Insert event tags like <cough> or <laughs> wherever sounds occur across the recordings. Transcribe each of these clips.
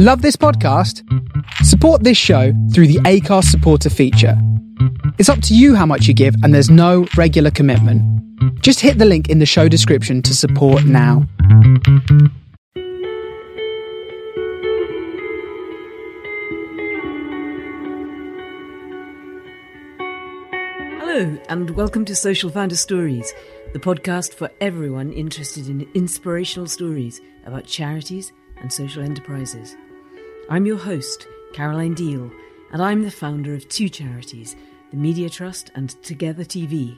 Love this podcast? Support this show through the Acast supporter feature. It's up to you how much you give, and there's no regular commitment. Just hit the link in the show description to support now. Hello, and welcome to Social Founder Stories, the podcast for everyone interested in inspirational stories about charities and social enterprises. I'm your host, Caroline Diehl, and I'm the founder of two charities, the Media Trust and Together TV.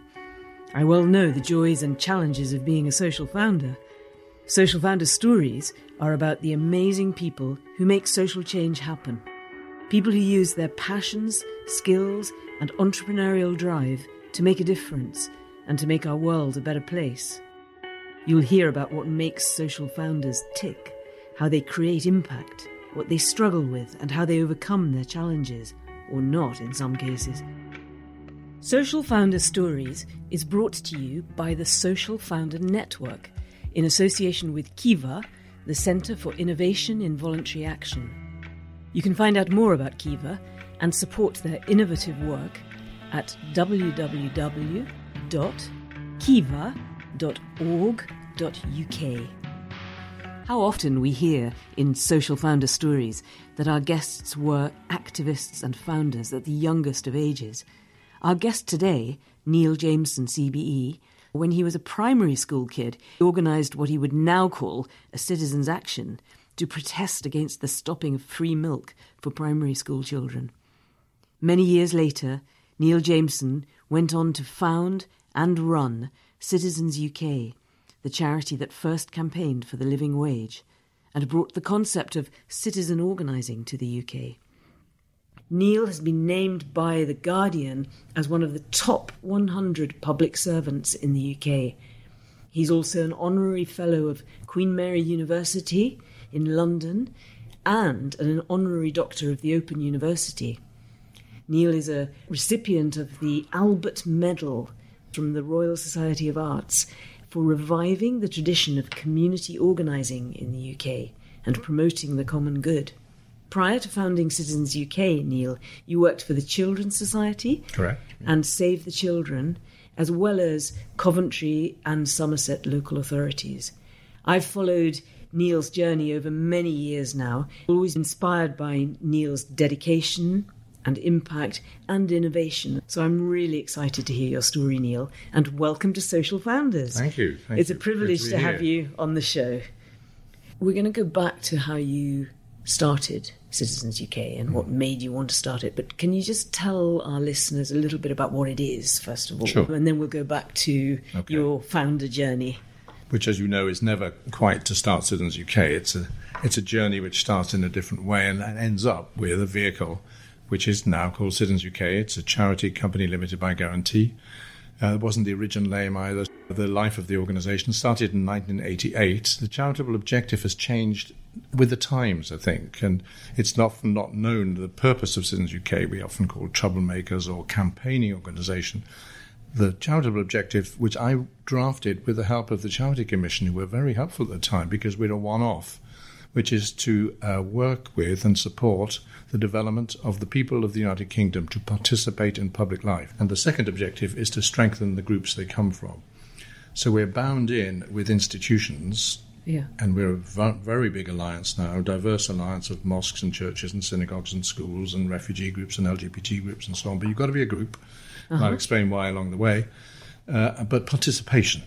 I well know the joys and challenges of being a social founder. Social Founder Stories are about the amazing people who make social change happen. People who use their passions, skills, and entrepreneurial drive to make a difference and to make our world a better place. You'll hear about what makes social founders tick, how they create impact, what they struggle with, and how they overcome their challenges, or not in some cases. Social Founder Stories is brought to you by the Social Founder Network in association with CIVA, the Centre for Innovation in Voluntary Action. You can find out more about CIVA and support their innovative work at www.civa.org.uk. How often we hear in social founder stories that our guests were activists and founders at the youngest of ages. Our guest today, Neil Jameson, CBE, when he was a primary school kid, he organised what he would now call a citizen's action to protest against the stopping of free milk for primary school children. Many years later, Neil Jameson went on to found and run Citizens UK, the charity that first campaigned for the living wage and brought the concept of citizen organising to the UK. Neil has been named by The Guardian as one of the top 100 public servants in the UK. He's also an honorary fellow of Queen Mary University in London and an honorary doctor of the Open University. Neil is a recipient of the Albert Medal from the Royal Society of Arts for reviving the tradition of community organising in the UK and promoting the common good. Prior to founding Citizens UK, Neil, you worked for the Children's Society Correct. and Save the Children, as well as Coventry and Somerset local authorities. I've followed Neil's journey over many years now, always inspired by Neil's dedication and impact and innovation. So I'm really excited to hear your story, Neil, and welcome to Social Founders. Thank you. Thank it's you. a privilege Good to have you on the show. We're going to go back to how you started Citizens UK and what mm. made you want to start it. But can you just tell our listeners a little bit about what it is, first of all? Sure. And then we'll go back to Okay. your founder journey. Which, as you know, is never quite to start Citizens UK. It's a it's a journey which starts in a different way and ends up with a vehicle, which is now called Citizens UK. It's a charity company limited by guarantee. Uh, it wasn't the original name either. The life of the organisation started in 1988. The charitable objective has changed with the times, I think, and it's often not known the purpose of Citizens UK. We often call troublemakers or campaigning organisation. The charitable objective, which I drafted with the help of the Charity Commission, who were very helpful at the time because we're a one-off, which is to uh, work with and support the development of the people of the United Kingdom to participate in public life. And the second objective is to strengthen the groups they come from. So we're bound in with institutions, Yeah. and we're a v- very big alliance now, a diverse alliance of mosques and churches and synagogues and schools and refugee groups and LGBT groups and so on. But you've got to be a group. and I'll explain why along the way. Uh, but participation.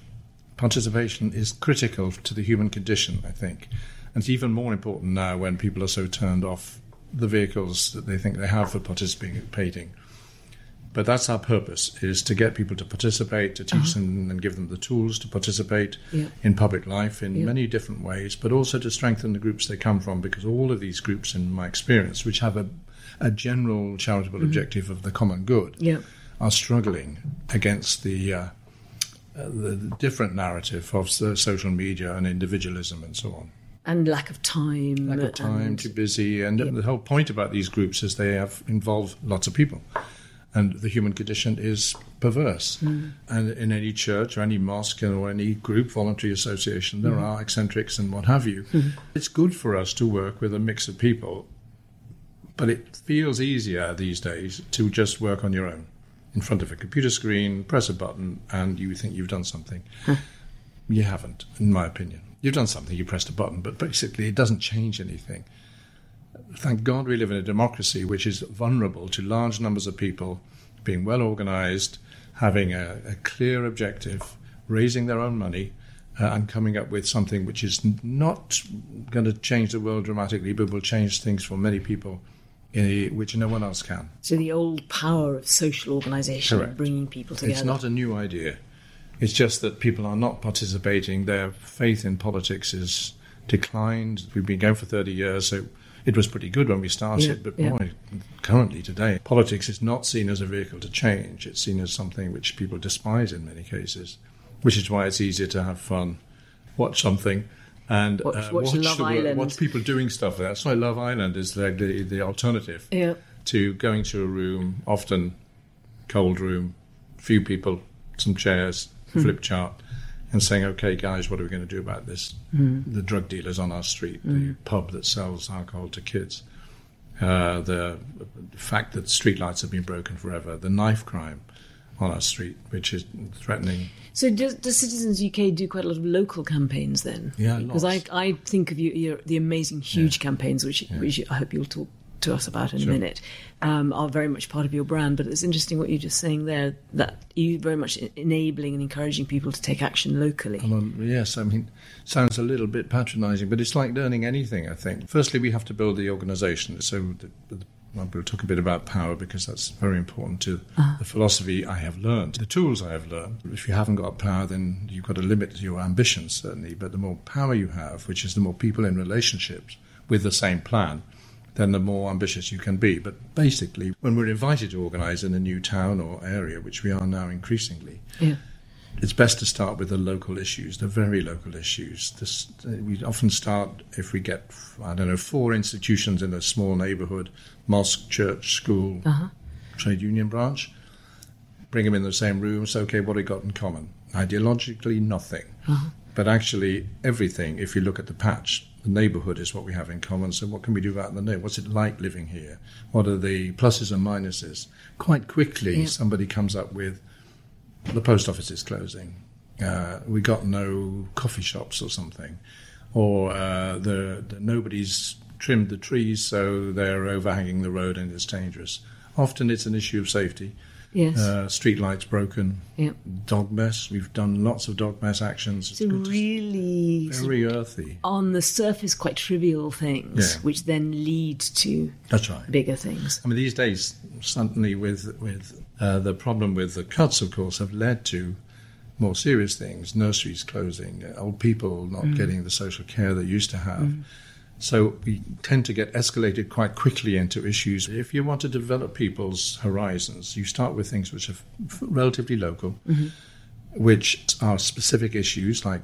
Participation is critical to the human condition, I think. And it's even more important now when people are so turned off the vehicles that they think they have for participating. But that's our purpose: is to get people to participate, to teach them and give them the tools to participate in public life in many different ways, but also to strengthen the groups they come from. Because all of these groups, in my experience, which have a, a general charitable objective of the common good, Yeah. are struggling against the. Uh, uh, the different narrative of so- social media and individualism and so on. And lack of time. Lack of time, too busy, and the whole point about these groups is they have involve lots of people, And the human condition is perverse. Mm. And in any church or any mosque or any group, voluntary association, there mm. are eccentrics and what have you. Mm. It's good for us to work with a mix of people, but it feels easier these days to just work on your own in front of a computer screen, press a button, and you think you've done something. You haven't, in my opinion. You've done something, you pressed a button, but basically it doesn't change anything thank God we live in a democracy which is vulnerable to large numbers of people being well organized, having a, a clear objective, raising their own money, uh, and coming up with something which is not going to change the world dramatically, but will change things for many people. in A, which no one else can. So the old power of social organisation, bringing people together. It's not a new idea. It's just that people are not participating. Their faith in politics is declined. We've been going for 30 years, so it was pretty good when we started, yeah, but boy, yeah. currently today, politics is not seen as a vehicle to change. It's seen as something which people despise in many cases, which is why it's easier to have fun, watch something, and watch, uh, watch, watch, the, watch people doing stuff. That's why Love Island is like the, the alternative yeah. to going to a room, often cold room, few people, some chairs, hmm. flip chart and saying, okay, guys, what are we going to do about this? Mm. The drug dealers on our street, mm. the hmm. pub that sells alcohol to kids, uh, the fact that streetlights have been broken forever, the knife crime on our street, which is threatening. So, does, does, Citizens UK do quite a lot of local campaigns then? Yeah, because I, I think of you, the amazing, huge yeah. campaigns, which, yeah. which I hope you'll talk to us about in sure. a minute um, are very much part of your brand. But it's interesting what you're just saying there that you very much enabling and encouraging people to take action locally. Yes, I mean, sounds a little bit patronising, but it's like learning anything. I think firstly we have to build the organisation. So the, the we'll talk a bit about power because that's very important to uh-huh. the philosophy I have learned, the tools I have learned. If you haven't got power, then you've got to limit your ambitions, certainly. But the more power you have, which is the more people in relationships with the same plan, then the more ambitious you can be. But basically, when we're invited to organise in a new town or area, which we are now increasingly, yeah. it's best to start with the local issues, the very local issues. This, uh, we often start if we get, I don't know, four institutions in a small neighbourhood mosque, church, school, uh-huh. trade union branch. Bring them in the same room. So, okay, what have we got in common? Ideologically, nothing. Uh-huh. But actually, everything, if you look at the patch, the neighbourhood is what we have in common. So, what can we do about the neighbourhood? What's it like living here? What are the pluses and minuses? Quite quickly, yeah. somebody comes up with the post office is closing. Uh, we got no coffee shops or something, or uh, the, the, nobody's trimmed the trees, so they're overhanging the road and it's dangerous. Often, it's an issue of safety. Yes. Uh, street lights broken. Yep. Dog mess. We've done lots of dog mess actions. It's, really very earthy. On the surface, quite trivial things, yeah. which then lead to that's right bigger things. I mean, these days, suddenly with with uh, the problem with the cuts, of course, have led to more serious things: nurseries closing, old people not mm. getting the social care they used to have. Mm. So we tend to get escalated quite quickly into issues. If you want to develop people's horizons, you start with things which are relatively local, mm-hmm. which are specific issues like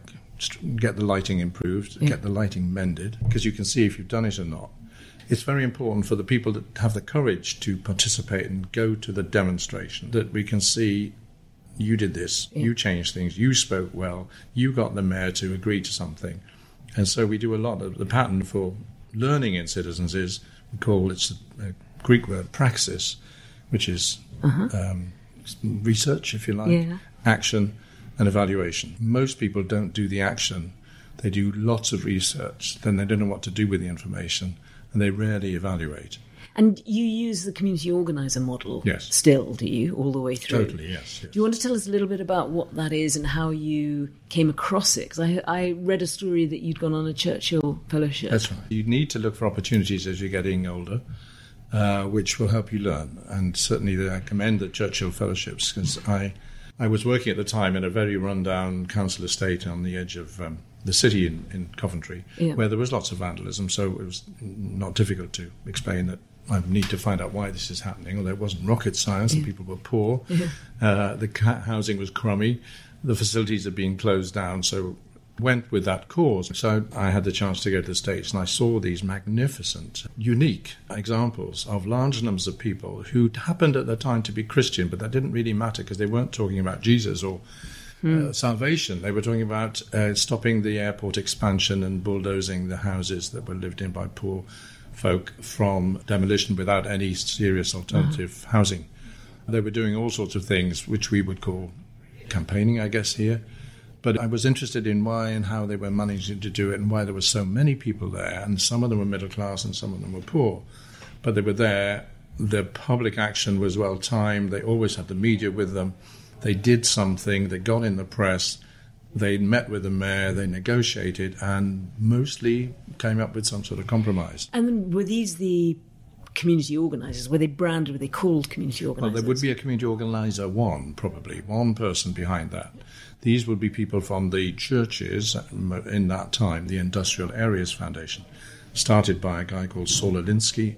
get the lighting improved, yeah. get the lighting mended, because you can see if you've done it or not. It's very important for the people that have the courage to participate and go to the demonstration that we can see you did this, yeah. you changed things, you spoke well, you got the mayor to agree to something. And so we do a lot of the pattern for learning in citizens is we call it's a, Greek word praxis, which is uh-huh. um, research, if you like, yeah. action, and evaluation. Most people don't do the action; they do lots of research. Then they don't know what to do with the information, and they rarely evaluate. And you use the community organizer model yes. still, do you, all the way through? Totally, yes, yes. Do you want to tell us a little bit about what that is and how you came across it? Because I, I read a story that you'd gone on a Churchill Fellowship. That's right. You need to look for opportunities as you're getting older. Uh, which will help you learn. And certainly, I commend the Churchill Fellowships because I, I was working at the time in a very rundown council estate on the edge of um, the city in, in Coventry, yeah. where there was lots of vandalism. So it was not difficult to explain that I need to find out why this is happening. Although it wasn't rocket science, yeah. people were poor, <laughs> yeah. uh, the housing was crummy, the facilities are being closed down. So went with that cause. So I had the chance to go to the States and I saw these magnificent, unique examples of large numbers of people who happened at the time to be Christian, but that didn't really matter because they weren't talking about Jesus or uh, salvation. They were talking about uh, stopping the airport expansion and bulldozing the houses that were lived in by poor folk from demolition without any serious alternative ah. housing. They were doing all sorts of things which we would call campaigning, I guess, here. But I was interested in why and how they were managing to do it and why there were so many people there. And some of them were middle class and some of them were poor. But they were there. The public action was well timed. They always had the media with them. They did something. They got in the press. They met with the mayor. They negotiated and mostly came up with some sort of compromise. And then were these the community organisers? Were they branded? Were they called community organisers? Well, there would be a community organizer, one probably, one person behind that. These would be people from the churches in that time, the Industrial Areas Foundation, started by a guy called Saul Alinsky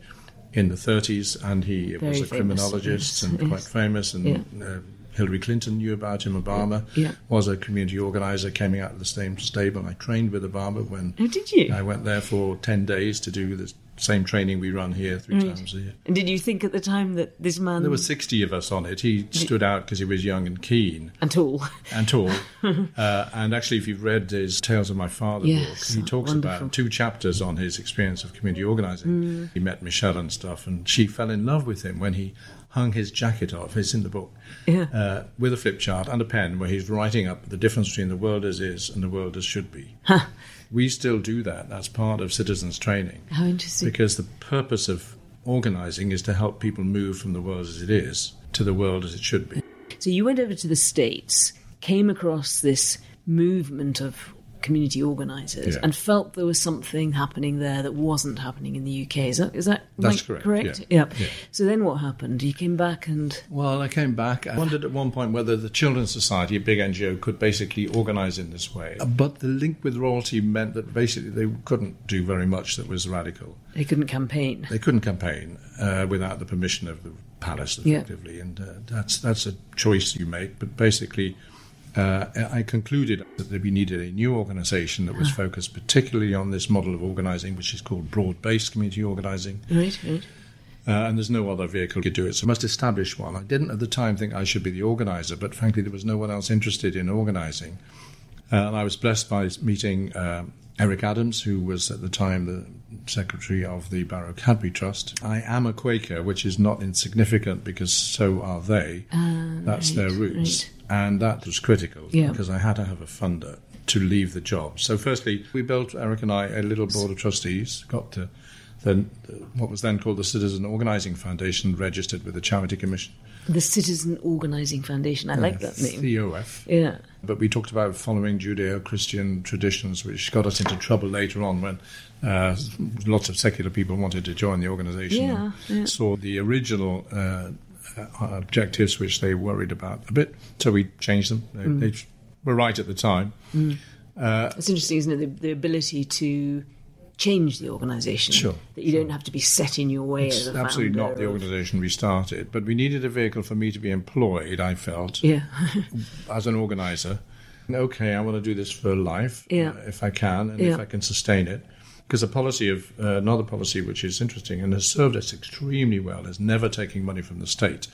in the 30s, and he Very was a famous, criminologist yes, and yes. quite famous, and Yeah. uh, Hillary Clinton knew about him. Obama Yeah. was a community organizer, coming out of the same stable. I trained with Obama when Oh, did you? I went there for 10 days to do the same training we run here three Right. times a year. And did you think at the time that this man There were 60 of us on it. He stood out because he was young and keen and tall? and tall. <laughs> uh, and actually, if you've read his Tales of My Father Yes, book, he talks wonderful. about two chapters on his experience of community organizing. He met Michelle and stuff, and she fell in love with him when he hung his jacket off. It's in the book. Yeah. Uh, with a flip chart and a pen where he's writing up the difference between the world as is and the world as should be. We still do that. That's part of citizens training. How interesting. Because the purpose of organizing is to help people move from the world as it is to the world as it should be. So you went over to the States, came across this movement of community organisers, Yeah. and felt there was something happening there that wasn't happening in the UK. Is that is that am That's I correct, Yeah. yeah. Yeah. So then what happened? You came back and Well, I came back. I wondered at one point whether the Children's Society, a big NGO, could basically organise in this way. But the link with royalty meant that basically they couldn't do very much that was radical. they couldn't campaign. They couldn't campaign uh, without the permission of the palace, Yeah. effectively, and uh, that's that's a choice you make. But basically, uh, I concluded that we needed a new organisation that was focused particularly on this model of organising, which is called broad-based community organising. Right, right. Uh, and there's no other vehicle could do it, so I must establish one. I didn't at the time think I should be the organizer, but frankly, there was no one else interested in organizing. Uh, and I was blessed by meeting um Eric Adams, who was at the time the secretary of the Barrow Cadbury Trust. I am a Quaker, which is not insignificant because so are they. That's their roots. And that was critical Yeah. because I had to have a funder to leave the job. So, firstly, we built, Eric and I, a little board of trustees, got to then what was then called the Citizen Organising Foundation, registered with the Charity Commission. The Citizen Organising Foundation. I like that name. COF. Yeah. But we talked about following Judeo Christian traditions, which got us into trouble later on when uh, lots of secular people wanted to join the organisation. Yeah, yeah. Saw the original uh, uh, objectives, which they worried about a bit. So we changed them. They, Mm. they were right at the time. It's interesting, isn't it? The, the ability to change the organisation. Sure, That you don't have to be set in your way It's as a absolutely not the organisation we started, but we needed a vehicle for me to be employed, I felt, Yeah. <laughs> as an organizer. Okay, I want to do this for life, Yeah. if I can, and Yeah. if I can sustain it. Because a policy of uh, another policy which is interesting and has served us extremely well is never taking money from the state.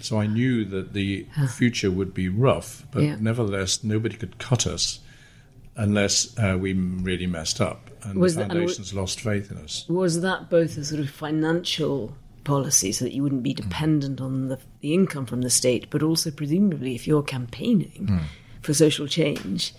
So I knew that the future would be rough, but Yeah. nevertheless, nobody could cut us unless uh, we really messed up and Was the that- and foundations lost faith in us. Was that both a sort of financial policy so that you wouldn't be dependent on the, the income from the state, but also presumably if you're campaigning Hmm. for social change,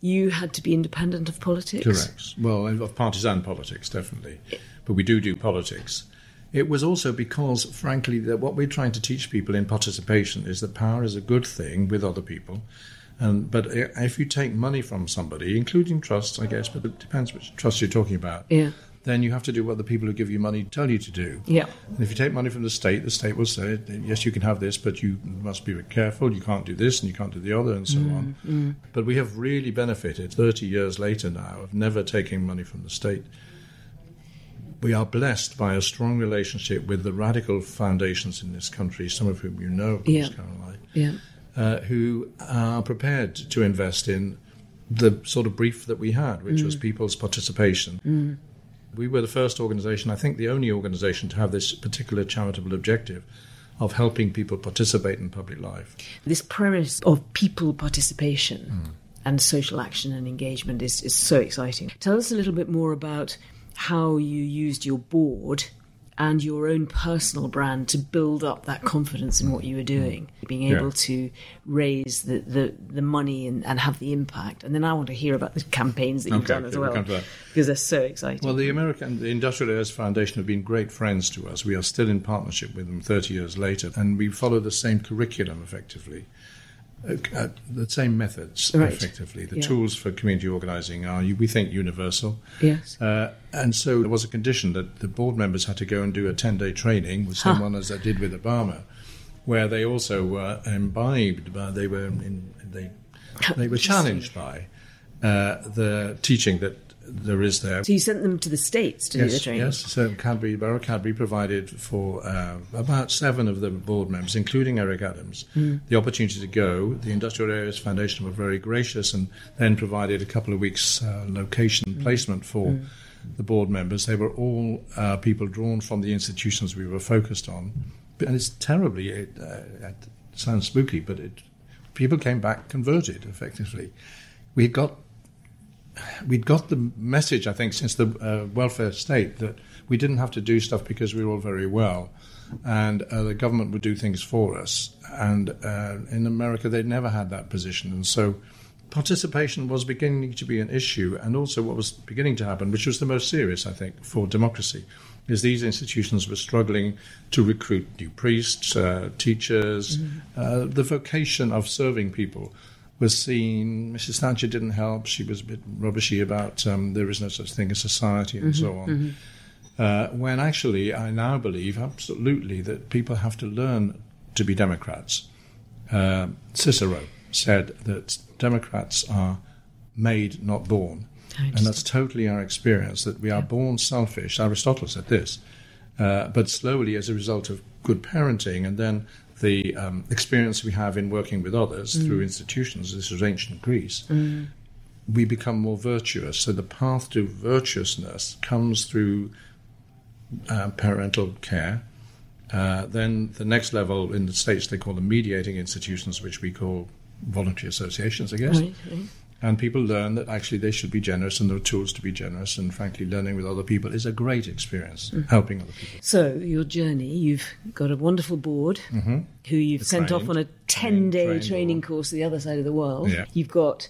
you had to be independent of politics? Correct. Well, of partisan politics, definitely. But we do do politics. It was also because, frankly, that what we're trying to teach people in participation is that power is a good thing with other people. And, but if you take money from somebody, including trusts, I guess, but it depends which trust you're talking about, Yeah. then you have to do what the people who give you money tell you to do. Yeah. And if you take money from the state, the state will say, yes, you can have this, but you must be careful. You can't do this and you can't do the other, and so mm, on. Mm. But we have really benefited 30 years later now of never taking money from the state. We are blessed by a strong relationship with the radical foundations in this country, some of whom you know, Yeah. Caroline Yeah. Uh, who are prepared to invest in the sort of brief that we had, which Mm. was people's participation. We were the first organization, I think the only organization, to have this particular charitable objective of helping people participate in public life. This premise of people participation Hmm. and social action and engagement is, is so exciting. Tell us a little bit more about how you used your board and your own personal brand to build up that confidence in what you were doing, mm. being Yeah. able to raise the, the, the money and, and have the impact. And then I want to hear about the campaigns that you've Okay, done as we'll well, come to that. because they're so exciting. Well, the American the Industrial Areas Foundation have been great friends to us. We are still in partnership with them 30 years later, and we follow the same curriculum effectively, uh, uh, the same methods Right. effectively. The Yeah. tools for community organising are, we think, universal. yes. Uh, and so there was a condition that the board members had to go and do a 10 day training with Huh. someone, as they did with Obama, where they also were imbibed by, they were, in, they, they were challenged by uh, the teaching that there is there. So you sent them to the States to do the Yes, training? yes. So Cadbury, Barrow Cadbury provided for uh, about seven of the board members, including Eric Adams, the opportunity to go. The Industrial Areas Foundation were very gracious and then provided a couple of weeks' uh, location placement for the board members. They were all uh, people drawn from the institutions we were focused on. And it's terribly, it, uh, it sounds spooky, but it, people came back converted effectively. We got we'd got the message, I think, since the uh, welfare state that we didn't have to do stuff because we were all very well, and uh, the government would do things for us. And uh, in America, they'd never had that position, and so participation was beginning to be an issue. And also, what was beginning to happen, which was the most serious, I think, for democracy, is these institutions were struggling to recruit new priests, uh, teachers. Uh, the vocation of serving people was seen. Mrs. Thatcher didn't help. She was a bit rubbishy about um, there is no such thing as society and so on. Uh, when actually, I now believe absolutely that people have to learn to be Democrats. Uh, Cicero said that Democrats are made, not born. And that's totally our experience that we are born selfish. Aristotle said this. Uh, but slowly, as a result of good parenting and then the um, experience we have in working with others through institutions, this is ancient Greece, we become more virtuous. So the path to virtuousness comes through uh, parental care. Uh, then the next level in the States, they call them mediating institutions, which we call voluntary associations, I guess. Right, right. And people learn that actually they should be generous and there are tools to be generous. And frankly, learning with other people is a great experience, mm. helping other people. So, your journey, you've got a wonderful board mm-hmm. who you've sent off on a 10 day trained training course to the other side of the world. Yeah. You've got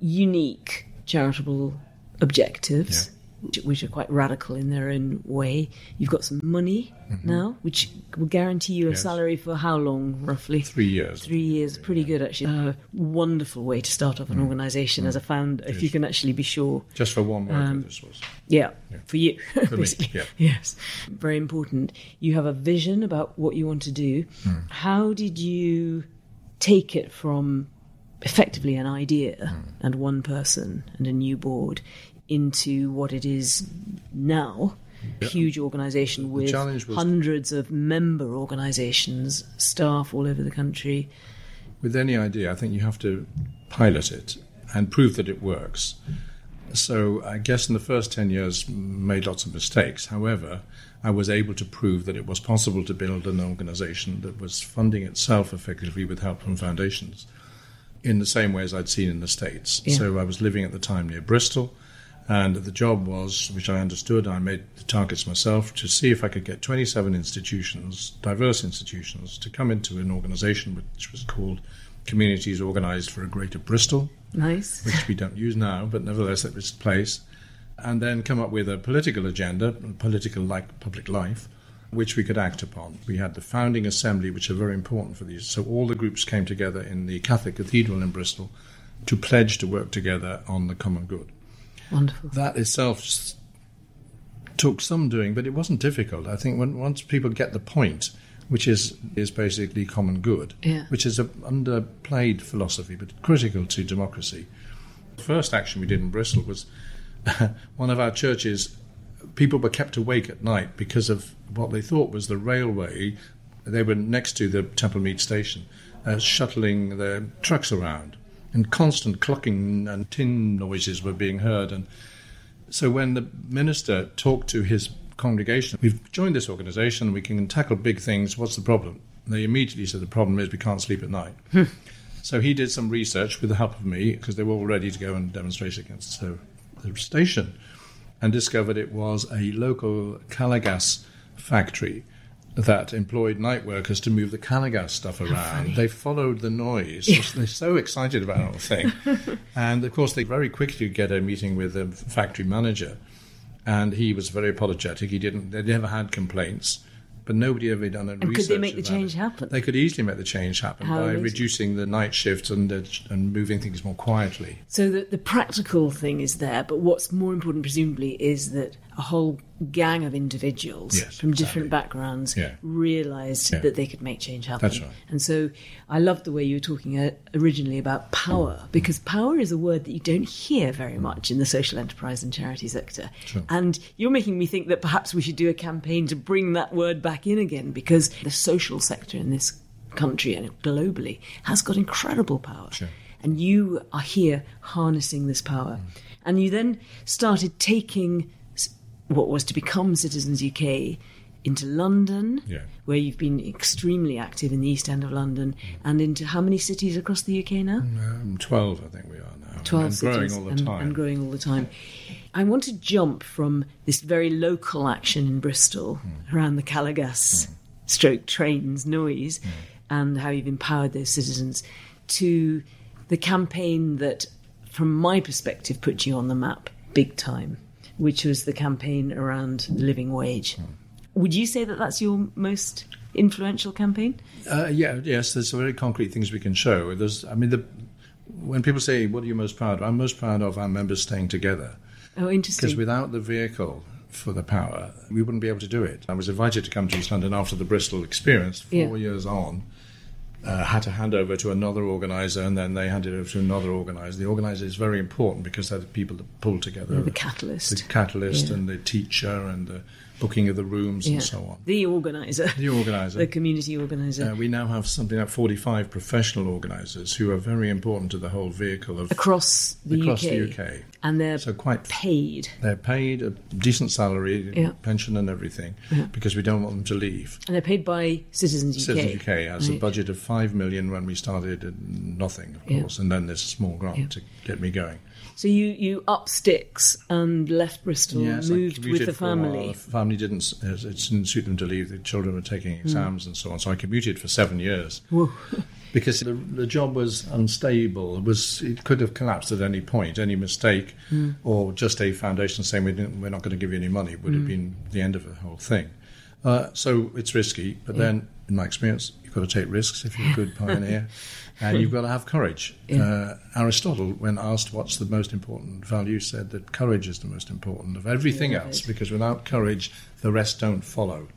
unique charitable objectives, which, which are quite radical in their own way. You've got some money now, which will guarantee you a Mm-hmm. Yes. salary for how long, roughly? Three years. Three years, pretty good actually. A wonderful way to start Mm. off an organisation as a founder, if you can actually be sure Just for one worker, Um, this was. yeah, for you, me, <laughs> basically. yeah. Yes, very important. You have a vision about what you want to do. Hmm. How did you take it from effectively an idea Hmm. and one person and a new board into what it is now? Huge organisation with hundreds of member organisations, staff all over the country. With any idea, I think you have to pilot it and prove that it works. So I guess in the first 10 years, made lots of mistakes. However, I was able to prove that it was possible to build an organization that was funding itself effectively with help from foundations in the same way as I'd seen in the States. Yeah. So I was living at the time near Bristol, and the job was, which I understood, I made the targets myself, to see if I could get 27 institutions, diverse institutions, to come into an organization which was called Communities Organized for a Greater Bristol Nice. <laughs> which we don't use now, but nevertheless it was place, and then come up with a political agenda, political like public life, which we could act upon. We had the founding assembly, which are very important for these. So all the groups came together in the Catholic Cathedral in Bristol to pledge to work together on the common good. Wonderful. That itself took some doing, but it wasn't difficult. I think when once people get the point, which is is basically common good, Yeah. which is an underplayed philosophy but critical to democracy. The first action we did in Bristol was <laughs> one of our churches. People were kept awake at night because of what they thought was the railway. They were next to the Temple Mead station, uh, shuttling the trucks around and constant clucking and tin noises were being heard. And so when the minister talked to his congregation, we've joined this organization, we can tackle big things, what's the problem? And they immediately said, the problem is we can't sleep at night. Hmm. so he did some research with the help of me, because they were all ready to go and demonstrate against the, the station, and discovered it was a local Calor Gas factory that employed night workers to move the Calor Gas stuff around. They followed the noise. They're so excited about the whole thing. <laughs> and of course, they very quickly get a meeting with the factory manager. And he was very apologetic. He didn't, they never had complaints. But nobody ever done a And research. could they make the change it. happen? They could easily make the change happen How by reducing the night shift and, uh, and moving things more quietly. So the, the practical thing is there, but what's more important, presumably, is that a whole gang of individuals Yes, from exactly. different backgrounds Yeah. realised Yeah. that they could make change happen. Right. And so I loved the way you were talking uh, originally about power, mm. because power is a word that you don't hear very mm. much in the social enterprise and charity sector. Sure. And you're making me think that perhaps we should do a campaign to bring that word back in again, because the social sector in this country and globally has got incredible power. Sure. And you are here harnessing this power. Mm. And you then started taking what was to become Citizens UK into London, Yeah. where you've been extremely active in the East End of London, and into how many cities across the UK now? Um, 12, I think we are now. 12 and cities growing all the and, time. and growing all the time. I want to jump from this very local action in Bristol Hmm. around the Calor Gas stroke trains noise Hmm. and how you've empowered those citizens to the campaign that, from my perspective, put you on the map big time, which was the campaign around the living wage. Would you say that that's your most influential campaign? Uh, yeah, yes, there's very concrete things we can show. There's, I mean, the, when people say, what are you most proud of? I'm most proud of our members staying together. Oh, interesting. Because without the vehicle for the power, we wouldn't be able to do it. I was invited to come to East London after the Bristol experience, four Yeah. years on. Uh, had to hand over to another organizer, and then they handed over to another organizer. The organizer is very important because they're the people that pull together the catalyst. the catalyst Yeah. and the teacher and the booking of the rooms Yeah. and so on. The organizer. The organizer. <laughs> the community organizer. Uh, we now have something like 45 professional organisers who are very important to the whole vehicle of across the across UK. the UK. And they're So quite paid. they're paid a decent salary, Yeah. pension and everything, because we don't want them to leave. And they're paid by Citizens UK. Citizens UK has a budget of five million when we started, nothing, of Yeah. course, and then there's a small grant Yeah. to get me going. So you, you up sticks and left Bristol, moved with the for family. The family didn't. Uh, it didn't suit them to leave. The children were taking hmm. exams and so on. So I commuted for seven years. <laughs> Because the, the job was unstable. It was it could have collapsed at any point. Any mistake, hmm. or just a foundation saying we didn't, we're not going to give you any money would have hmm. been the end of the whole thing. Uh, so it's risky, but then, in my experience, you've got to take risks if you're a good pioneer, <laughs> and you've got to have courage. Uh, Aristotle, when asked what's the most important value, said that courage is the most important of everything love else, because without courage, the rest don't follow.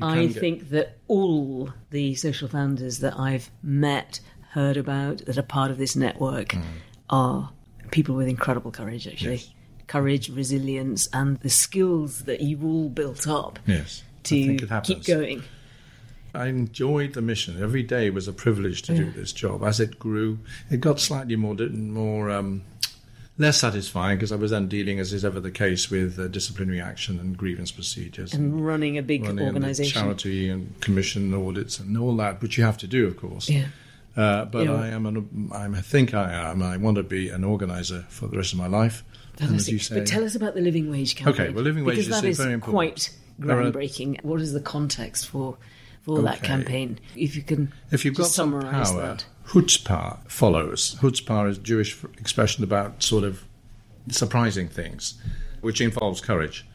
I get- think that all the social founders that I've met, heard about, that are part of this network Mm. are people with incredible courage, actually. Yes. Courage, resilience, and the skills that you've all built up Yes, to keep going. I enjoyed the mission. Every day was a privilege to do this job. As it grew, it got slightly more more um, less satisfying because I was then dealing, as is ever the case, with uh, disciplinary action and grievance procedures, And running a big running organisation. charity and commission audits and all that, which you have to do, of course. Yeah. Uh, but Yeah. I am an, I'm, I think I am. I want to be an organizer for the rest of my life. And as you say, But tell us about the living wage campaign. Okay, well, living wage because is that is very important. quite There are- groundbreaking. What is the context for for that campaign? If you can, If you've got just summarise power, that. chutzpah follows. Chutzpah is a Jewish expression about sort of surprising things, which involves courage.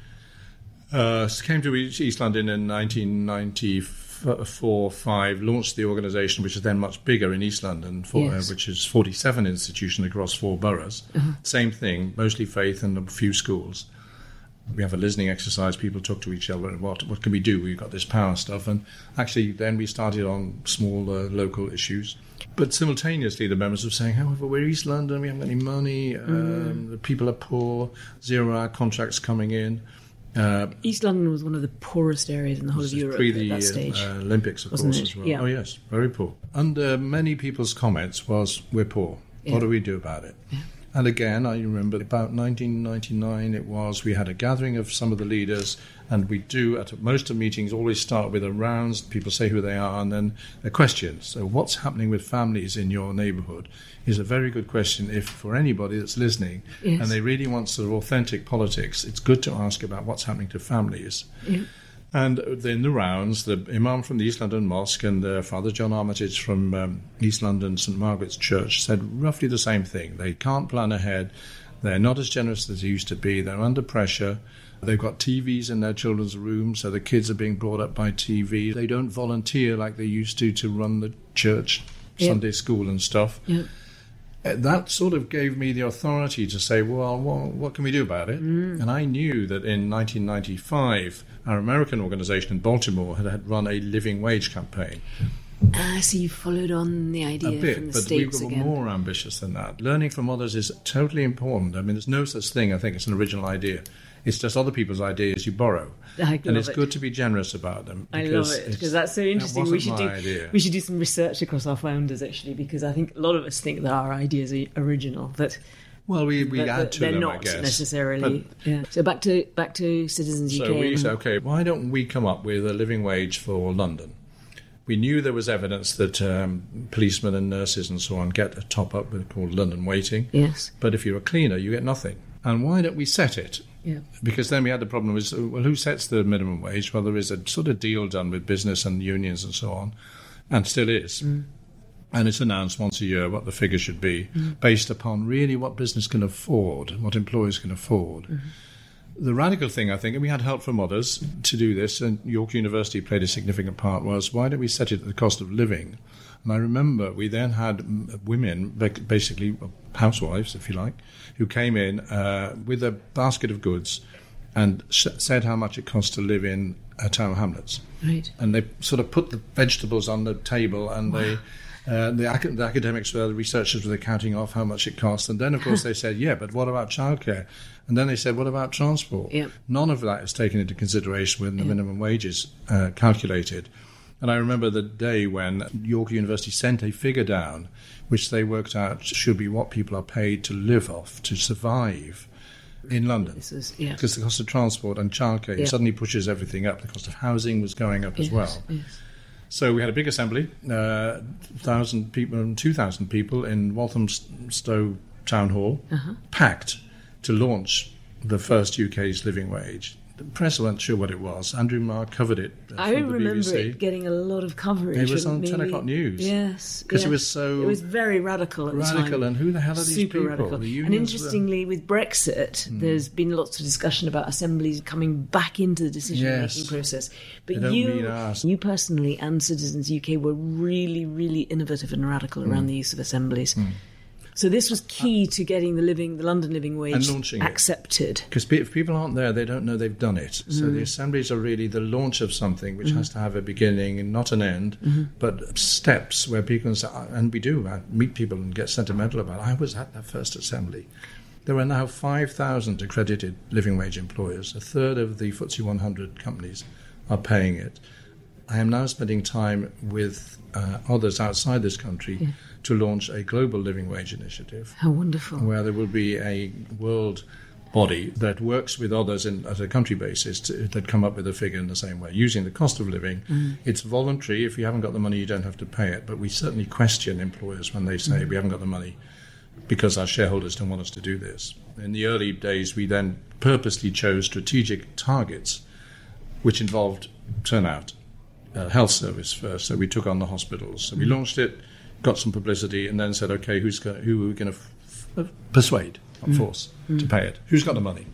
Uh, came to East London in 1994-5, launched the organisation, which is then much bigger in East London, for, Yes. uh, which is 47 institutions across four boroughs. Same thing, mostly faith and a few schools we have a listening exercise. People talk to each other. What what can we do? We've got this power stuff, and actually, then we started on small uh, local issues. But simultaneously, the members were saying, "However, we're East London. We haven't got any money. Um, the people are poor. Zero-hour contracts coming in." Uh, East London was one of the poorest areas in the whole of Europe pre at the that stage. uh, Olympics, of course, it? as well. Yeah. Oh yes, very poor. Under many people's comments was, "We're poor. Yeah. What do we do about it? And again, I remember about 1999 it was, we had a gathering of some of the leaders, and we do, at most of meetings, always start with a rounds, people say who they are, and then a question. So, what's happening with families in your neighbourhood is a very good question if for anybody that's listening Yes. and they really want sort of authentic politics, it's good to ask about what's happening to families. And in the rounds, the Imam from the East London Mosque and uh, Father John Armitage from um, East London St Margaret's Church said roughly the same thing. They can't plan ahead. They're not as generous as they used to be. They're under pressure. They've got TVs in their children's rooms, so the kids are being brought up by TV. They don't volunteer like they used to to run the church, Yeah. Sunday school, and stuff. Yeah. Uh, that sort of gave me the authority to say, well, what, what can we do about it? Mm. And I knew that in 1995, our American organization in Baltimore had, had run a living wage campaign. Ah, so you followed on the idea A from bit, the but we were again. more ambitious than that. Learning from others is totally important. I mean, there's no such thing, I think, it's an original idea. It's just other people's ideas you borrow. And it's it. good to be generous about them. I love it because that's so interesting. That we should do idea. we should do some research across our founders actually because I think a lot of us think that our ideas are original that well, we, we that- add that to they're them, not I guess. necessarily. But- yeah. So back to back to Citizens So UK. we said, okay, why don't we come up with a living wage for London? We knew there was evidence that um, policemen and nurses and so on get a top up called London weighting. yes. But if you're a cleaner, you get nothing. And why don't we set it? Yeah. Because then we had the problem is, well, who sets the minimum wage? Well, there is a sort of deal done with business and unions and so on, and still is. Mm. And it's announced once a year what the figure should be, mm. based upon really what business can afford, what employers can afford. Mm-hmm. The radical thing, I think, and we had help from others to do this, and York University played a significant part, was why don't we set it at the cost of living? And I remember we then had women, basically housewives, if you like, who came in uh, with a basket of goods and sh- said how much it costs to live in a town Tower Hamlets. Right. and they sort of put the vegetables on the table and they uh, the, ac- the academics were the researchers were counting off how much it cost. And then of course they said yeah but what about childcare? And then they said what about transport? Yeah. none of that is taken into consideration when the minimum wages uh, calculated and I remember the day when York University sent a figure down which they worked out should be what people are paid to live off to survive in London is yeah. because the cost of transport and childcare Yeah. suddenly pushes everything up. The cost of housing was going up as Yes, well. yes. So we had a big assembly, uh, thousand people, two thousand people in Walthamstow Town Hall, Uh-huh. packed to launch the first UK's living wage. The press weren't sure what it was. Andrew Marr covered it. Uh, I remember BBC. it getting a lot of coverage. It was on 10 o'clock news. Yes, 'Cause it yes. was so It was very radical at the time. radical, and who the hell are these Super people? radical. The And unions were- Hmm. interestingly, with Brexit, there's been lots of discussion about assemblies coming back into the decision-making Yes. process. But you, you personally, and Citizens UK were really, really innovative and radical Hmm. around the use of assemblies. So this was key to getting the living, the London living wage accepted. Because if people aren't there, they don't know they've done it. So Mm. the assemblies are really the launch of something which Mm-hmm. has to have a beginning and not an end, but steps where people can say, and we do uh, meet people and get sentimental about. I was at that first assembly. There are now 5,000 accredited living wage employers. A third of the FTSE 100 companies are paying it. I am now spending time with uh, others outside this country to launch a global living wage initiative How wonderful. where there will be a world body that works with others in, at a country basis to, that come up with a figure in the same way, using the cost of living. Mm. It's voluntary. If you haven't got the money, you don't have to pay it. But we certainly question employers when they say mm. we haven't got the money because our shareholders don't want us to do this. In the early days, we then purposely chose strategic targets, which involved turnout, uh, health service first. So we took on the hospitals. So we mm. launched it, got some publicity, and then said, okay, who's going, who are we going to f- persuade, not force, to pay it? Who's got the money?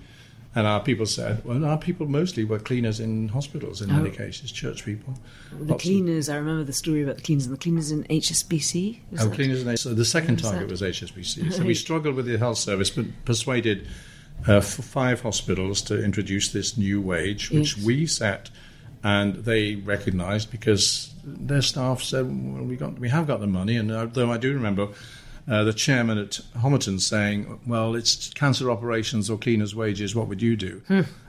And our people said, well, our people mostly were cleaners in hospitals in many Oh. cases, church people. The Lots of- cleaners, I remember the story about the cleaners, and the cleaners in HSBC. Oh, that- cleaners and so the second target that? was HSBC. So we struggled with the health service, but persuaded uh, five hospitals to introduce this new wage, which Yes. we set, and they recognised because their staff said, "Well, we got, we have got the money." And though I do remember. Uh, the chairman at Homerton saying, "Well, it's cancer operations or cleaners' wages. What would you do?"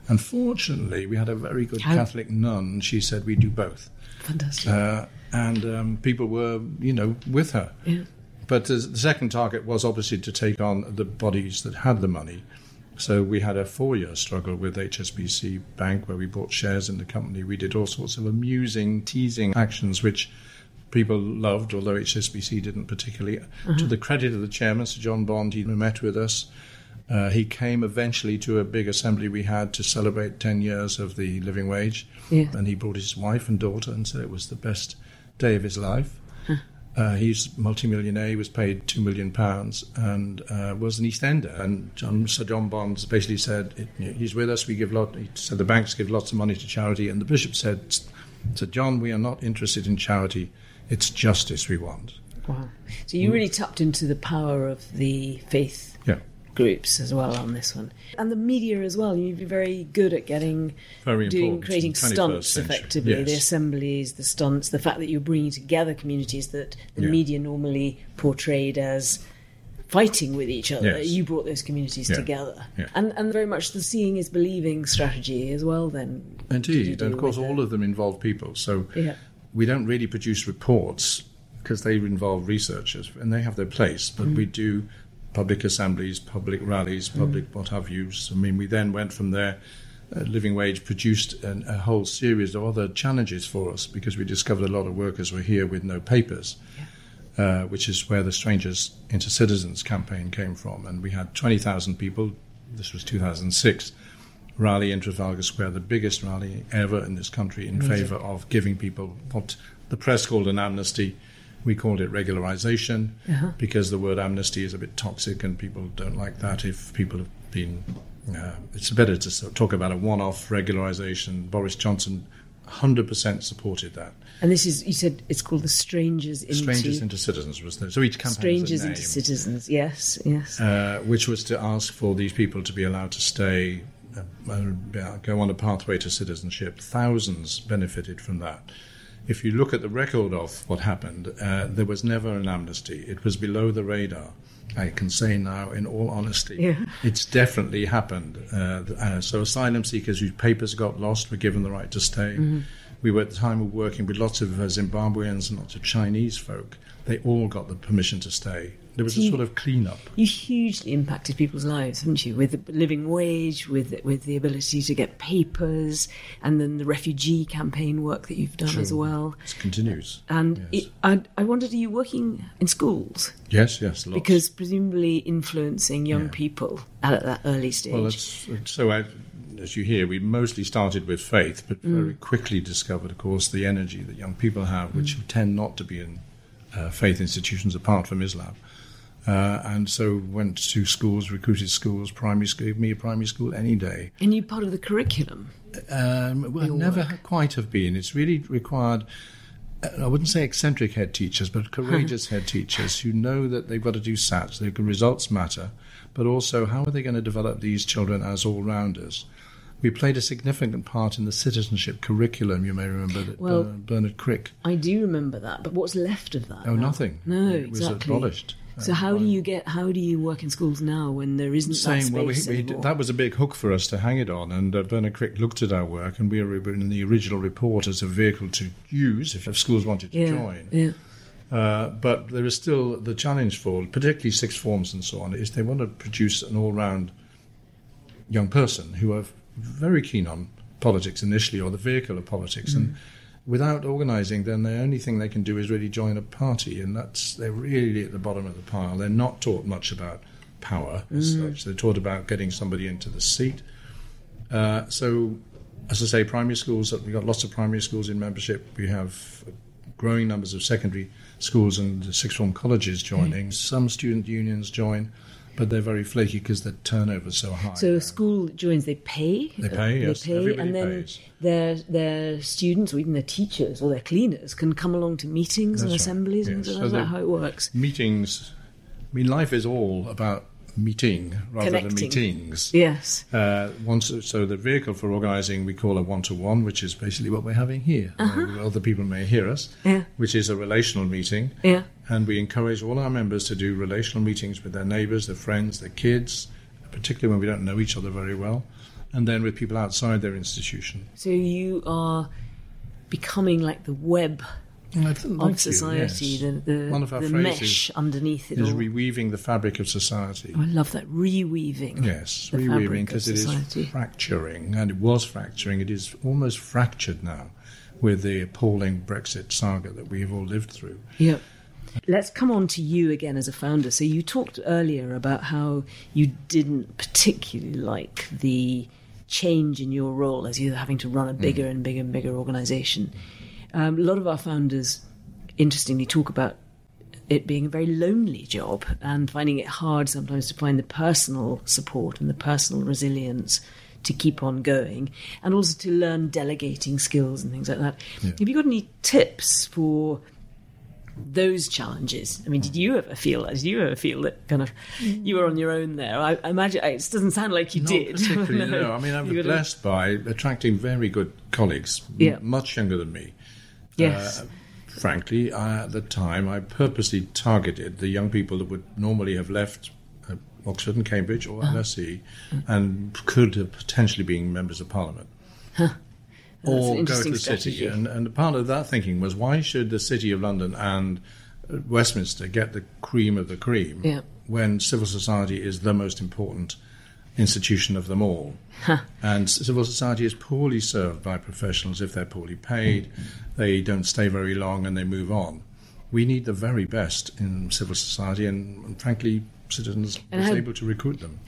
Unfortunately, we had a very good Hmm. How- Catholic nun. She said, "We do both." Fantastic. uh, and um, people were, you know, with her. yeah. But the second target was obviously to take on the bodies that had the money. So we had a four-year struggle with HSBC Bank where we bought shares in the company. We did all sorts of amusing, teasing actions which people loved, although HSBC didn't particularly. Uh-huh. To the credit of the chairman, Sir John Bond, he met with us. Uh, he came eventually to a big assembly we had to celebrate 10 years of the living wage. Yeah. And he brought his wife and daughter and said it was the best day of his life. Huh. Uh, he's multimillionaire. He was paid two million pounds and uh, was an East Ender. And John, Sir John Bonds basically said, "He's with us. We give lot." He said the banks give lots of money to charity, and the bishop said, "Sir John, we are not interested in charity. It's justice we want." Wow! So you really tapped into the power of the faith groups as well on this one, and the media as well. You'd be very good at getting, very doing, creating stunts century. effectively. Yes. The assemblies, the stunts, the fact that you're bringing together communities that the Yeah. media normally portrayed as fighting with each other. Yes. You brought those communities Yeah. together, Yeah. and and very much the seeing is believing strategy as well. Then Indeed, and of course, all that? of them involve people. So we don't really produce reports because they involve researchers and they have their place. But mm. we do public assemblies, public rallies, public what have yous. I mean, we then went from there. Uh, Living Wage produced an, a whole series of other challenges for us because we discovered a lot of workers were here with no papers, uh, which is where the Strangers into Citizens campaign came from. And we had 20,000 people, this was 2006, rally in Trafalgar Square, the biggest rally ever in this country in favour of giving people what the press called an amnesty. We called it regularisation because the word amnesty is a bit toxic and people don't like that if people have been. Uh, it's better to sort of talk about a one off regularisation. Boris Johnson 100% supported that. And this is you said it's called the strangers into Strangers into Citizens was the, so each campaign strangers into citizens. Yes, yes. uh, which was to ask for these people to be allowed to stay, uh, uh, go on a pathway to citizenship. Thousands benefited from that. If you look at the record of what happened, uh, there was never an amnesty. It was below the radar. I can say now, in all honesty, Yeah. it's definitely happened. Uh, uh, so, asylum seekers whose papers got lost were given the right to stay. Mm-hmm. We were at the time were working with lots of uh, Zimbabweans and lots of Chinese folk. They all got the permission to stay. There was a you- sort of clean-up. You hugely impacted people's lives, haven't you? With the living wage, with with the ability to get papers, and then the refugee campaign work that you've done as well. It continues. And Yes. it, I, I wondered, are you working in schools? Yes, yes, lots. Because presumably influencing young Yeah. people at that early stage. well, it's, so I, as you hear, we mostly started with faith, but Mm. very quickly discovered, of course, the energy that young people have, which Mm. tend not to be in faith institutions apart from Islam. Uh, and so went to schools, recruited schools, primary school, give me a primary school any day. and you part of the curriculum. Um, well, never work. quite have been. It's really required. uh, I wouldn't say eccentric head teachers, but <laughs> courageous head teachers who know that they've got to do SATs. the results matter, but also how are they going to develop these children as all rounders? We played a significant part in the citizenship curriculum. You may remember that Well- Ber- Bernard Crick. I do remember that, but what's left of that? Oh, now? nothing. No, it was exactly. abolished. So Uh, how do you get? How do you work in schools now when there isn't that saying, space well, we, we, that was a big hook for us to hang it on. And uh, Bernard Crick looked at our work, and we were in the original report as a vehicle to use if, if schools wanted to yeah, join. yeah. Uh, but there is still the challenge for, particularly sixth forms and so on, is they want to produce an all-round young person who are very keen on politics initially, or the vehicle of politics, and mm. without organising, then the only thing they can do is really join a party, and that's they're really at the bottom of the pile. They're not taught much about power as mm. such. They're taught about getting somebody into the seat. Uh, so, as I say, primary schools. We've got lots of primary schools in membership. We have growing numbers of secondary schools and sixth form colleges joining. Mm. Some student unions join, but they're very flaky because the turnover's so high. So a school joins, they pay. They pay, yes, They pay, everybody and then pays. their their students or even their teachers or their cleaners can come along to meetings and right, assemblies, and yes. so So that's how it works. meetings. I mean, life is all about meeting rather than meetings. Yes. Uh, once, so the vehicle for organising we call a one-to-one, which is basically what we're having here. Uh, Other people may hear us, Uh-huh. Yeah. which is a relational meeting. Yeah. And we encourage all our members to do relational meetings with their neighbours, their friends, their kids, particularly when we don't know each other very well, and then with people outside their institution. So you are becoming like the web like of to, society, yes. the, the, One of our the mesh underneath it is all. reweaving the fabric of society. Oh, I love that reweaving. Yes, reweaving because it is fracturing, and it was fracturing. It is almost fractured now with the appalling Brexit saga that we have all lived through. Yep. Let's come on to you again as a founder. So you talked earlier about how you didn't particularly like the change in your role as you're having to run a mm. bigger and bigger and bigger organization. Um, a lot of our founders, interestingly, talk about it being a very lonely job and finding it hard sometimes to find the personal support and the personal resilience to keep on going and also to learn delegating skills and things like that. Have you got any tips for those challenges? I mean, did you ever feel that? Did you ever feel that kind of you were on your own there? I, I imagine it doesn't sound like you Not did. <laughs> particularly, No. no. <laughs> I mean, I'm gotta- blessed by attracting very good colleagues, m- much younger than me. Yes. Uh, frankly, I, at the time, I purposely targeted the young people that would normally have left uh, Oxford and Cambridge or Uh-huh. LSE and could have potentially been members of Parliament. An or go to the strategy. city. And, and part of that thinking was why should the City of London and uh, Westminster get the cream of the cream Yeah. when civil society is the most important institution of them all? And civil society is poorly served by professionals if they're poorly paid, they don't stay very long, and they move on. We need the very best in civil society, and, and frankly, citizens And was how- able to recruit them.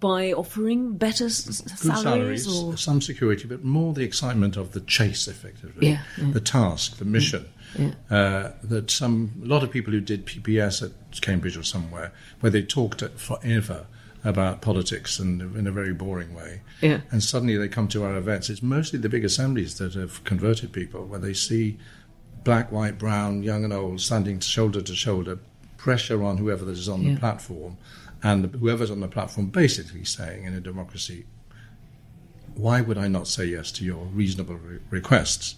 By offering better s- salaries, salaries, or some security, but more the excitement of the chase, effectively. Yeah, yeah. The task, the mission. Yeah. Uh, that some a lot of people who did PPS at Cambridge or somewhere, where they talked forever about politics and in a very boring way, Yeah. and suddenly they come to our events. It's mostly the big assemblies that have converted people, where they see black, white, brown, young and old standing shoulder to shoulder, pressure on whoever that is on Yeah. the platform, and whoever's on the platform basically saying in a democracy, why would I not say yes to your reasonable re- requests?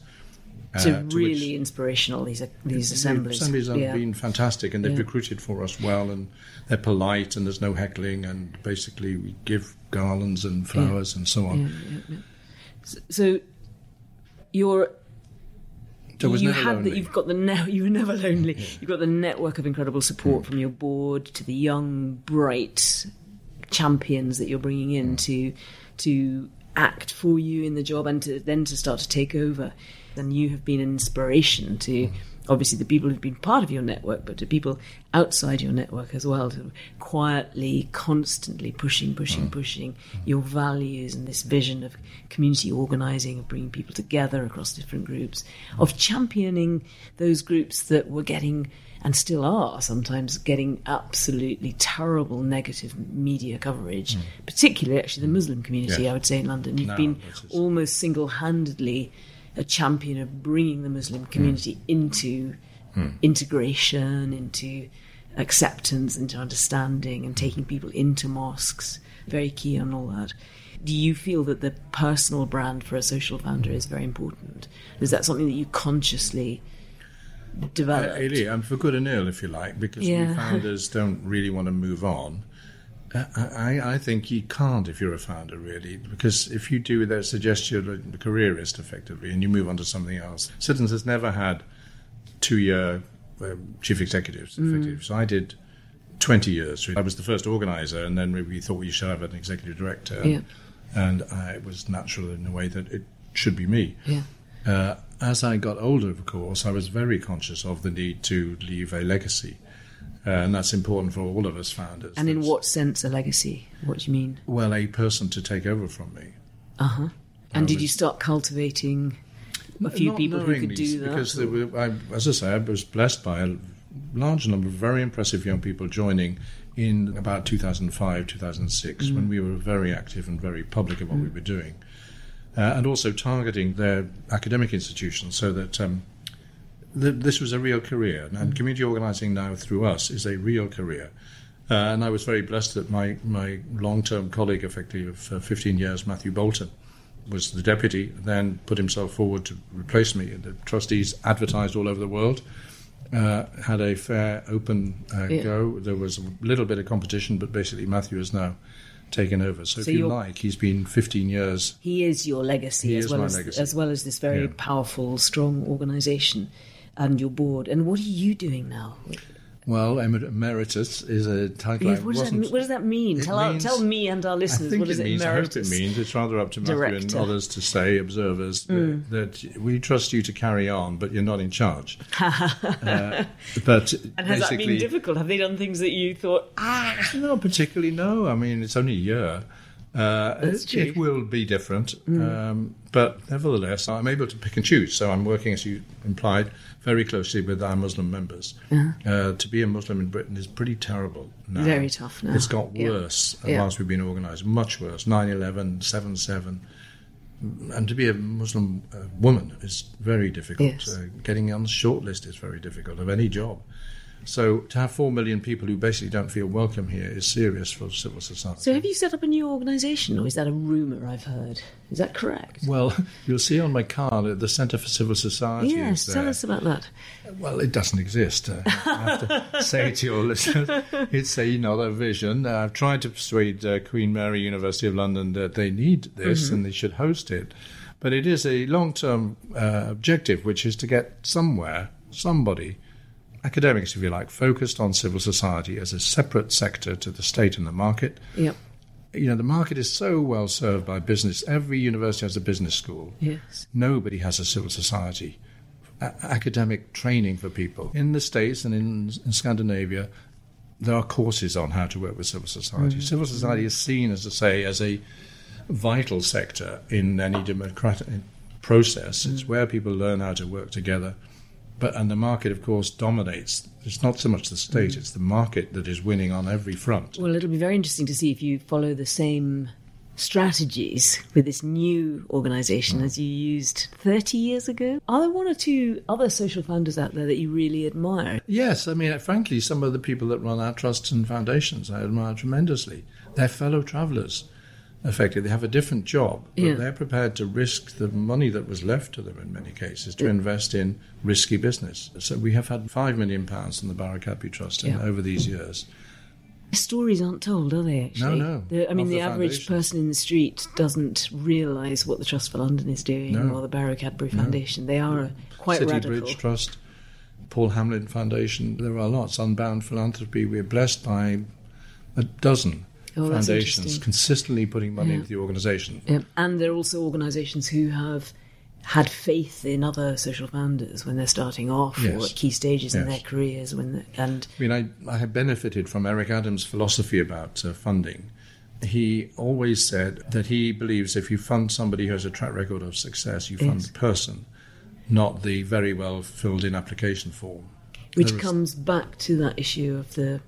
So Uh, really which- inspirational these these the assemblies. assemblies have yeah. been fantastic, and they've Yeah. recruited for us well, and they're polite, and there's no heckling, and basically we give garlands and flowers and so on. So you're So was you had lonely. the, you've got the ne- <laughs> you were never lonely. You've got the network of incredible Mm. support from your board to the young, bright champions that you're bringing in to to act for you in the job and to then to start to take over. And you have been an inspiration to Mm. obviously the people who've been part of your network, but to people outside your network as well, to quietly, constantly pushing, pushing, pushing your values and this vision of community organizing, of bringing people together across different groups, of championing those groups that were getting and still are sometimes getting absolutely terrible negative media coverage, particularly actually the Muslim community, Yes. I would say in London. You've No, been is- almost single handedly a champion of bringing the Muslim community into integration, into acceptance, into understanding, and taking people into mosques. Very key on all that. Do you feel that the personal brand for a social founder is very important? Is that something that you consciously developed? Uh, it is, and for good and ill, if you like, because Yeah. we <laughs> founders don't really want to move on. I, I think you can't if you're a founder, really, because if you do that, suggest you're a careerist, effectively, and you move on to something else. Citizens has never had two-year um, chief executives, Mm. effectively. So I did 20 years. I was the first organizer, and then we thought we should have an executive director. Yeah. And I, it was natural in a way that it should be me. Yeah. Uh, as I got older, of course, I was very conscious of the need to leave a legacy. Uh, and that's important for all of us founders. And in what sense a legacy? What do you mean? Well, a person to take over from me. Uh huh. And I did was- you start cultivating a few people who could do that? Because there were, I, as I say, I was blessed by a large number of very impressive young people joining in about 2005, 2006, Mm. when we were very active and very public in what we were doing. Uh, and also targeting their academic institutions so that um, th- this was a real career. Mm. And community organising now through us is a real career. Uh, and I was very blessed that my, my long term colleague, effectively, of uh, 15 years, Matthew Bolton, was the deputy, then put himself forward to replace me. And the trustees advertised all over the world, uh, had a fair, open uh, Yeah. go. There was a little bit of competition, but basically Matthew has now taken over. So, So if you like, he's been 15 years. he is your legacy as is well as legacy. as well as this very Yeah. powerful, strong organisation. And your board. And what are you doing now? Well, emeritus is a title. Yes, what, does that, mean? what does that mean? Tell, means, our, tell me and our listeners what does it, means, emeritus? It means it's rather up to Matthew Director. and others to say, observers, mm. that, that, we trust you to carry on, but you're not in charge. <laughs> uh, but and has that been difficult? Have they done things that you thought, ah? No, particularly no. I mean, it's only a year. Uh, it, it, will be different, mm. um, but nevertheless, I'm able to pick and choose. So I'm working, as you implied, very closely with our Muslim members. Uh-huh. Uh, to be a Muslim in Britain is pretty terrible now. Very tough now. It's got worse yeah. whilst we've been organised, much worse. 9 11, 7 7. And to be a Muslim uh, woman is very difficult. Yes. Uh, getting on the shortlist is very difficult of any job. So to have four million people who basically don't feel welcome here is serious for civil society. So have you set up a new organisation, or is that a rumour I've heard? Is that correct? Well, <laughs> you'll see on my card the Centre for Civil Society. Yes, tell us about that. Well, it doesn't exist. Uh, I have to <laughs> say to your listeners, it's a, another vision. Uh, I've tried to persuade uh, Queen Mary University of London that they need this mm-hmm. and they should host it. But it is a long-term uh, objective, which is to get somewhere, somebody academics, if you like, focused on civil society as a separate sector to the state and the market. Yep. You know, the market is so well served by business. Every university has a business school. Yes. Nobody has a civil society. A- academic training for people. In the States and in, in, Scandinavia, there are courses on how to work with civil society. Mm. Civil society is seen, as I say, as a vital sector in any democratic process. Mm. It's where people learn how to work together but and the market, of course, dominates. It's not so much the state; mm. it's the market that is winning on every front. Well, it'll be very interesting to see if you follow the same strategies with this new organisation mm. as you used 30 years ago. Are there one or two other social founders out there that you really admire? Yes, I mean, frankly, some of the people that run our trusts and foundations I admire tremendously. They're fellow travellers effectively they have a different job, but yeah. they're prepared to risk the money that was left to them in many cases to invest in risky business. So we have had five million pounds in the Cadbury Trust yeah. over these years. Stories aren't told, are they? Actually, no, no. The, I mean, the, the average person in the street doesn't realise what the Trust for London is doing no. or the Barrow Cadbury Foundation. They are quite City radical. Bridge Trust, Paul Hamlyn Foundation. There are lots. Unbound Philanthropy. We're blessed by a dozen oh, foundations consistently putting money yeah. into the organisation. Yeah. And there are also organisations who have had faith in other social founders when they're starting off yes. or at key stages yes. in their careers. When and I mean, I, I have benefited from Eric Adams' philosophy about uh, funding. He always said that he believes if you fund somebody who has a track record of success, you fund yes. the person, not the very well filled in application form. Which comes back to that issue of the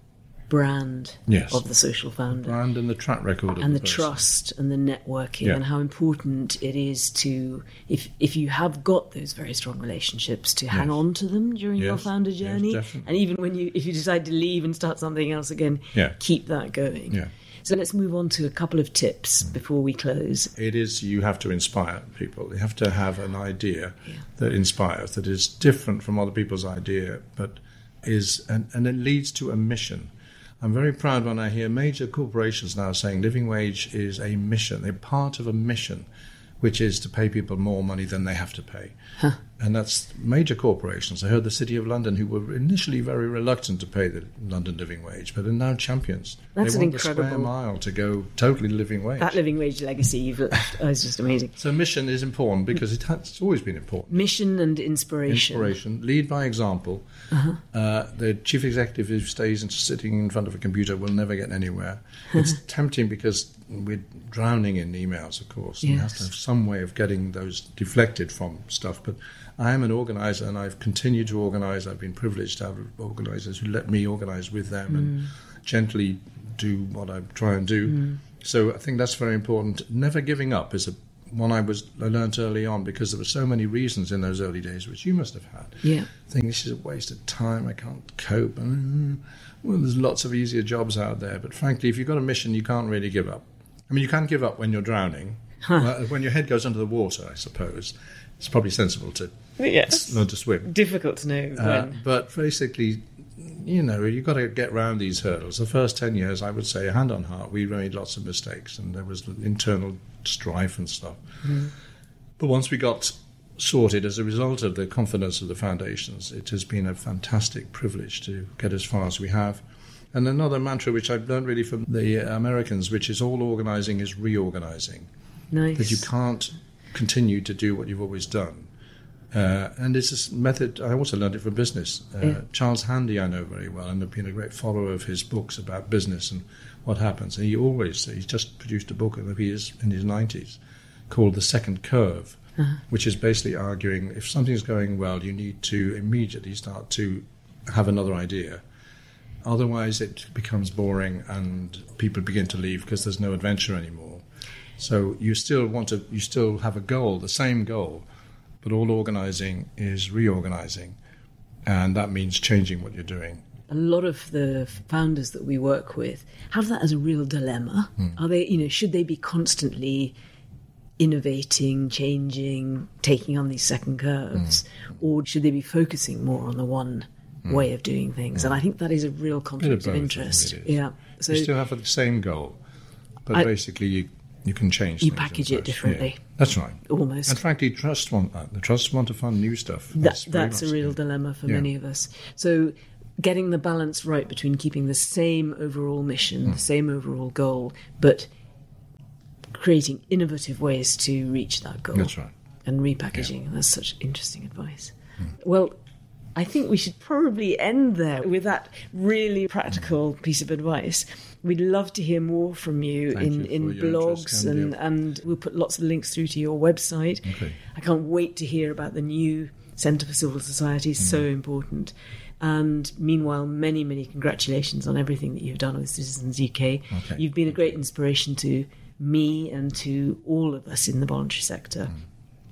brand yes. of the social founder. Brand and the track record and the, the trust and the networking yeah. and how important it is to if if you have got those very strong relationships to yes. hang on to them during yes. your founder journey and even when you if you decide to leave and start something else again yeah. keep that going. Yeah. So let's move on to a couple of tips mm. before we close. It is you have to inspire people. You have to have an idea yeah. that inspires, that is different from other people's idea, but is and, and it leads to a mission. I'm very proud when I hear major corporations now saying living wage is a mission. They're part of a mission, which is to pay people more money than they have to pay. Huh. And that's major corporations. I heard the City of London, who were initially very reluctant to pay the London living wage, but are now champions. That's they want the square mile to go totally living wage. That living wage legacy you've left <laughs> is just amazing. So mission is important because it has, it's always been important. Mission and inspiration. Inspiration. Lead by example. Uh-huh. Uh, the chief executive who stays and sitting in front of a computer will never get anywhere. It's <laughs> tempting because we're drowning in emails, of course, and yes. have to have some way of getting those deflected from stuff. But I am an organizer and I've continued to organize. I've been privileged to have organizers who let me organize with them mm. and gently do what I try and do. Mm. So I think that's very important. Never giving up is a one I was I learned early on because there were so many reasons in those early days, which you must have had. Yeah, think this is a waste of time. I can't cope. Well, there's lots of easier jobs out there, but frankly, if you've got a mission, you can't really give up. I mean, you can't give up when you're drowning. <laughs> Huh. When your head goes under the water, I suppose it's probably sensible to yes. learn to swim. Difficult to know uh, but basically, you know, you've got to get around these hurdles. The first 10 years, I would say, hand on heart, we made lots of mistakes and there was internal strife and stuff. Mm. But once we got sorted as a result of the confidence of the foundations. It has been a fantastic privilege to get as far as we have. And another mantra which I've learned really from the Americans, which is all organizing is reorganizing. Nice. That you can't continue to do what you've always done. Uh, and it's a method, I also learned it from business. Uh, Yeah. Charles Handy, I know very well, and I've been a great follower of his books about business and what happens. And he always, he's just produced a book, I think he is in his 90s, called The Second Curve, which is basically arguing if something's going well, you need to immediately start to have another idea. Otherwise, it becomes boring and people begin to leave because there's no adventure anymore. So you still want to, you still have a goal, the same goal, but all organizing is reorganizing, and that means changing what you're doing. a lot of the founders that we work with have that as a real dilemma. Hmm. Are they, you know, should they be constantly innovating, changing, taking on these second curves, Hmm. or should they be focusing more on the one way of doing things? And I think that is a real conflict of interest. Yeah. So you still have the same goal, but I- basically you, you can change. You package it differently. Yeah, that's right. almost. And frankly, trusts want that. The trusts want to fund new stuff. That, that's a real dilemma for Yeah. many of us. So, getting the balance right between keeping the same overall mission, Hmm. the same overall goal, but creating innovative ways to reach that goal. That's right. And repackaging. That's such interesting advice. Well, I think we should probably end there with that really practical piece of advice. We'd love to hear more from you Thank in, you in blogs and, and we'll put lots of links through to your website. Okay. I can't wait to hear about the new Centre for Civil Society. Mm. So important. And meanwhile, many, many congratulations on everything that you've done with Citizens UK. Okay. You've been a great inspiration to me and to all of us in the voluntary sector.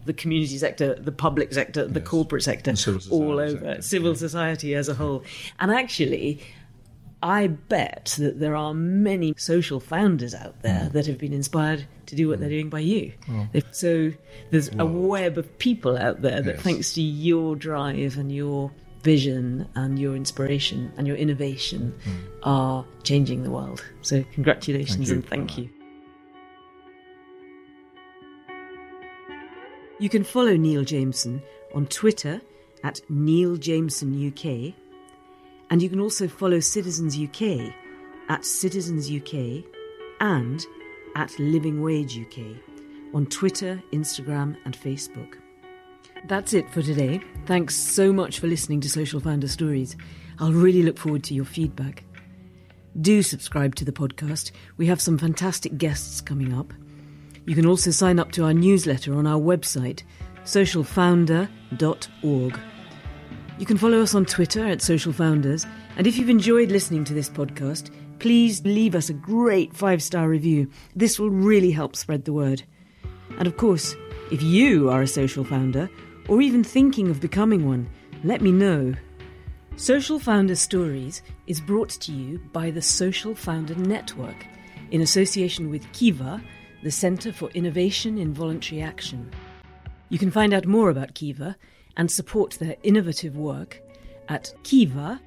The community sector, the public sector, the Mm. Yes. corporate sector, all over, sector, civil yeah. society as a whole. And actually, I bet that there are many social founders out there Mm. that have been inspired to do what they're doing by you. If- So there's a web of people out there that, yes. thanks to your drive and your vision and your inspiration and your innovation, are changing the world. So congratulations Mm. Thank and thank you. You can follow Neil Jameson on Twitter at Neil Jameson UK, and you can also follow Citizens UK at Citizens UK and at Living Wage UK on Twitter, Instagram, and Facebook. That's it for today. Thanks so much for listening to Social Founder Stories. I'll really look forward to your feedback. Do subscribe to the podcast. We have some fantastic guests coming up. You can also sign up to our newsletter on our website, socialfounder.org. You can follow us on Twitter at Social Founders, and if you've enjoyed listening to this podcast, please leave us a great five star review. This will really help spread the word. And of course, if you are a social founder, or even thinking of becoming one, let me know. Social Founder Stories is brought to you by the Social Founder Network in association with CIVA, the Centre for Innovation in Voluntary Action. You can find out more about CIVA and support their innovative work at civa.org.uk.